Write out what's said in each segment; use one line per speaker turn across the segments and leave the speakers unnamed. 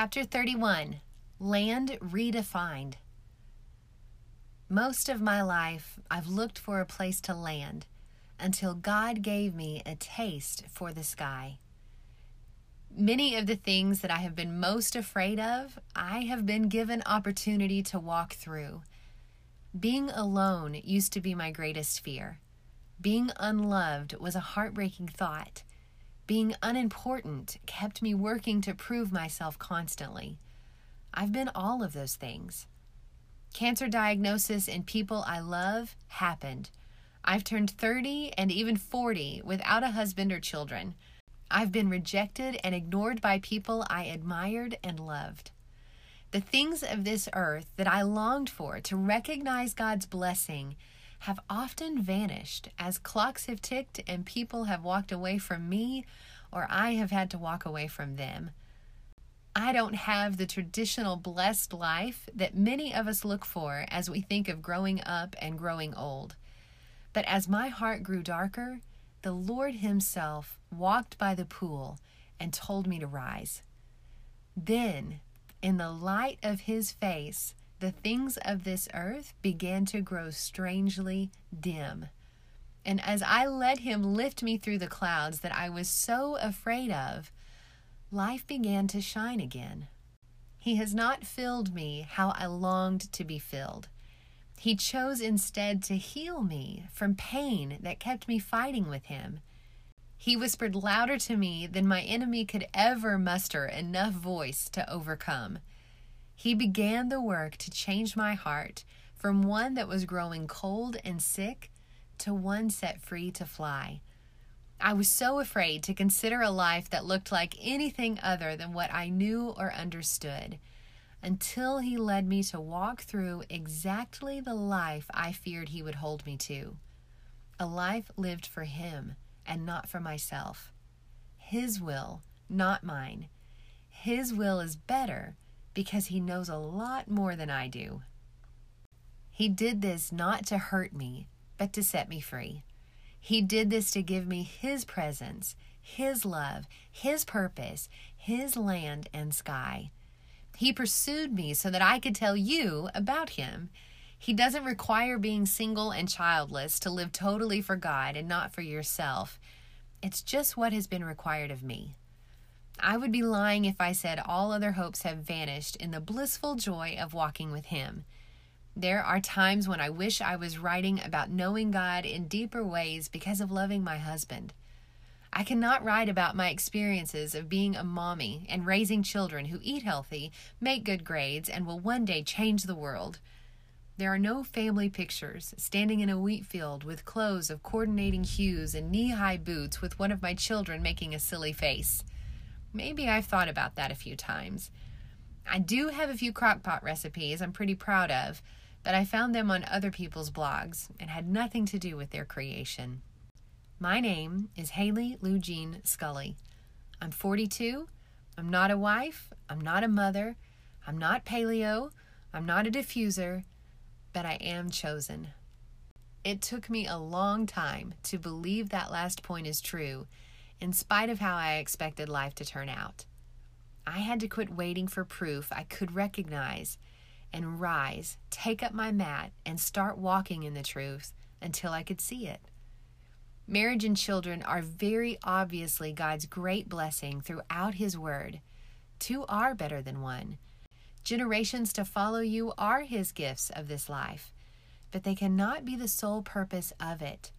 Chapter 31 Land Redefined. Most of my life, I've looked for a place to land until God gave me a taste for the sky. Many of the things that I have been most afraid of, I have been given opportunity to walk through. Being alone used to be my greatest fear. Being unloved was a heartbreaking thought. Being unimportant kept me working to prove myself constantly. I've been all of those things. Cancer diagnosis in people I love happened. I've turned 30 and even 40 without a husband or children. I've been rejected and ignored by people I admired and loved. The things of this earth that I longed for to recognize God's blessing have often vanished as clocks have ticked and people have walked away from me or I have had to walk away from them. I don't have the traditional blessed life that many of us look for as we think of growing up and growing old. But as my heart grew darker, the Lord Himself walked by the pool and told me to rise. Then, in the light of His face, the things of this earth began to grow strangely dim. And as I let Him lift me through the clouds that I was so afraid of, life began to shine again. He has not filled me how I longed to be filled. He chose instead to heal me from pain that kept me fighting with Him. He whispered louder to me than my enemy could ever muster enough voice to overcome. He began the work to change my heart from one that was growing cold and sick to one set free to fly. I was so afraid to consider a life that looked like anything other than what I knew or understood until he led me to walk through exactly the life I feared he would hold me to. A life lived for him and not for myself. His will, not mine. His will is better because he knows a lot more than I do. He did this not to hurt me, but to set me free. He did this to give me His presence, His love, His purpose, His land and sky. He pursued me so that I could tell you about Him. He doesn't require being single and childless to live totally for God and not for yourself. It's just what has been required of me. I would be lying if I said all other hopes have vanished in the blissful joy of walking with Him. There are times when I wish I was writing about knowing God in deeper ways because of loving my husband. I cannot write about my experiences of being a mommy and raising children who eat healthy, make good grades, and will one day change the world. There are no family pictures standing in a wheat field with clothes of coordinating hues and knee high boots with one of my children making a silly face. Maybe I've thought about that a few times. I do have a few crockpot recipes I'm pretty proud of, but I found them on other people's blogs and had nothing to do with their creation. My name is Haley Lou Jean Scully. I'm 42. I'm not a wife. I'm not a mother. I'm not paleo. I'm not a diffuser, but I am chosen. It took me a long time to believe that last point is true, in spite of how I expected life to turn out. I had to quit waiting for proof I could recognize and rise, take up my mat, and start walking in the truth until I could see it. Marriage and children are very obviously God's great blessing throughout His Word. Two are better than one. Generations to follow you are His gifts of this life, but they cannot be the sole purpose of it.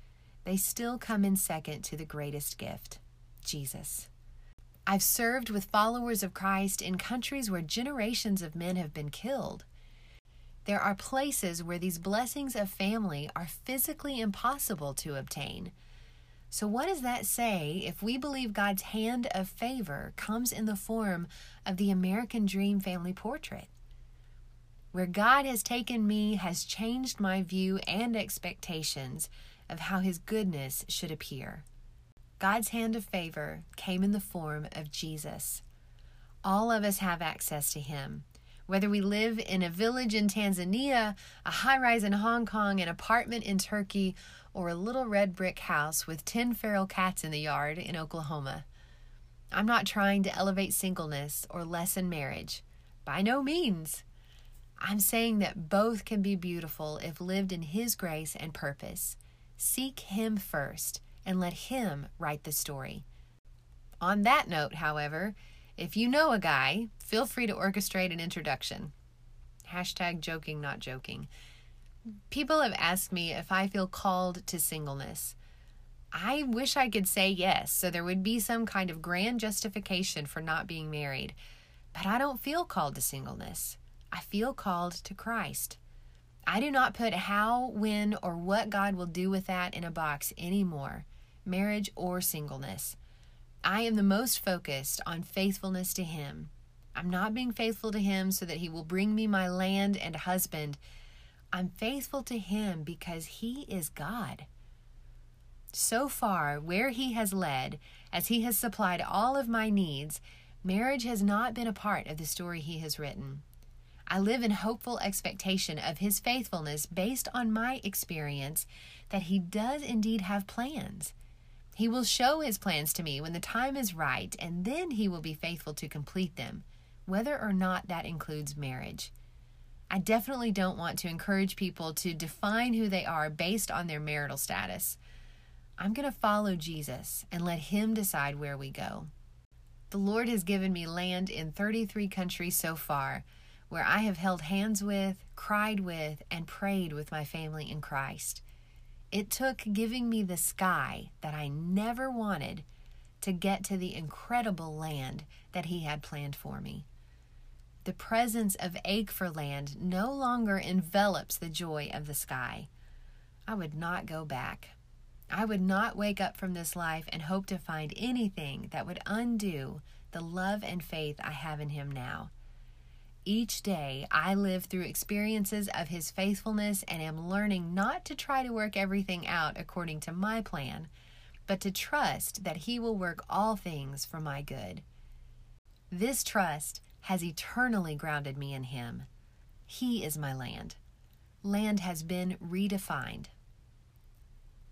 They still come in second to the greatest gift Jesus. I've served with followers of Christ in countries where generations of men have been killed. There are places where these blessings of family are physically impossible to obtain. So, what does that say if we believe God's hand of favor comes in the form of the American Dream family portrait? Where God has taken me has changed my view and expectations of how His goodness should appear. God's hand of favor came in the form of Jesus. All of us have access to him. Whether we live in a village in Tanzania, a high rise in Hong Kong, an apartment in Turkey, or a little red brick house with 10 feral cats in the yard in Oklahoma. I'm not trying to elevate singleness or lessen marriage. By no means. I'm saying that both can be beautiful if lived in His grace and purpose. Seek Him first and let Him write the story. On that note, however, if you know a guy, feel free to orchestrate an introduction. Hashtag joking, not joking. People have asked me if I feel called to singleness. I wish I could say yes, so there would be some kind of grand justification for not being married. But I don't feel called to singleness. I feel called to Christ. I do not put how, when, or what God will do with that in a box anymore, marriage or singleness. I am the most focused on faithfulness to Him. I'm not being faithful to Him so that He will bring me my land and husband. I'm faithful to Him because He is God. So far, where He has led, as He has supplied all of my needs, marriage has not been a part of the story He has written. I live in hopeful expectation of His faithfulness based on my experience that He does indeed have plans. He will show His plans to me when the time is right, and then He will be faithful to complete them, whether or not that includes marriage. I definitely don't want to encourage people to define who they are based on their marital status. I'm going to follow Jesus and let Him decide where we go. The Lord has given me land in 33 countries so far where I have held hands with, cried with, and prayed with my family in Christ. It took giving me the sky that I never wanted to get to the incredible land that He had planned for me. The presence of ache for land no longer envelops the joy of the sky. I would not go back. I would not wake up from this life and hope to find anything that would undo the love and faith I have in Him now. Each day, I live through experiences of His faithfulness and am learning not to try to work everything out according to my plan, but to trust that He will work all things for my good. This trust has eternally grounded me in Him. He is my land. Land has been redefined.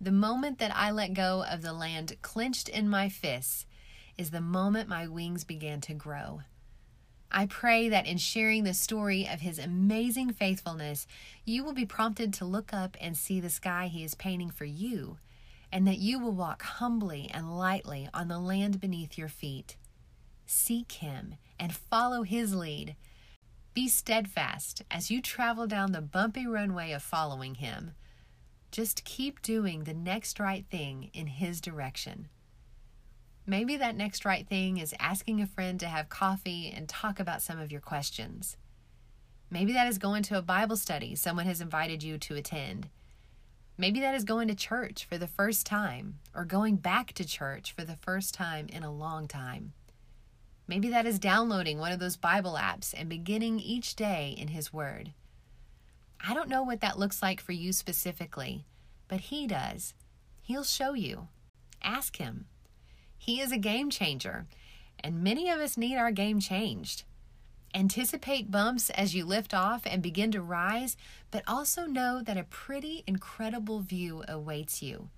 The moment that I let go of the land clenched in my fists is the moment my wings began to grow. I pray that in sharing the story of His amazing faithfulness, you will be prompted to look up and see the sky He is painting for you, and that you will walk humbly and lightly on the land beneath your feet. Seek Him and follow His lead. Be steadfast as you travel down the bumpy runway of following Him. Just keep doing the next right thing in His direction. Maybe that next right thing is asking a friend to have coffee and talk about some of your questions. Maybe that is going to a Bible study someone has invited you to attend. Maybe that is going to church for the first time or going back to church for the first time in a long time. Maybe that is downloading one of those Bible apps and beginning each day in His Word. I don't know what that looks like for you specifically, but He does. He'll show you. Ask Him. He is a game changer, and many of us need our game changed. Anticipate bumps as you lift off and begin to rise, but also know that a pretty, incredible view awaits you.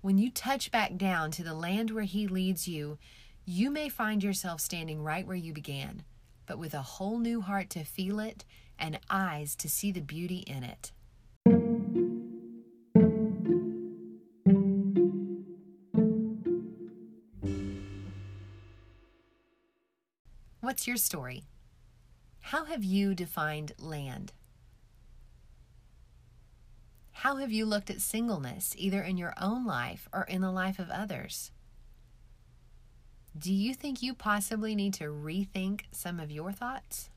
When you touch back down to the land where He leads you, you may find yourself standing right where you began, but with a whole new heart to feel it and eyes to see the beauty in it. What's your story? How have you defined land? How have you looked at singleness, either in your own life or in the life of others? Do you think you possibly need to rethink some of your thoughts?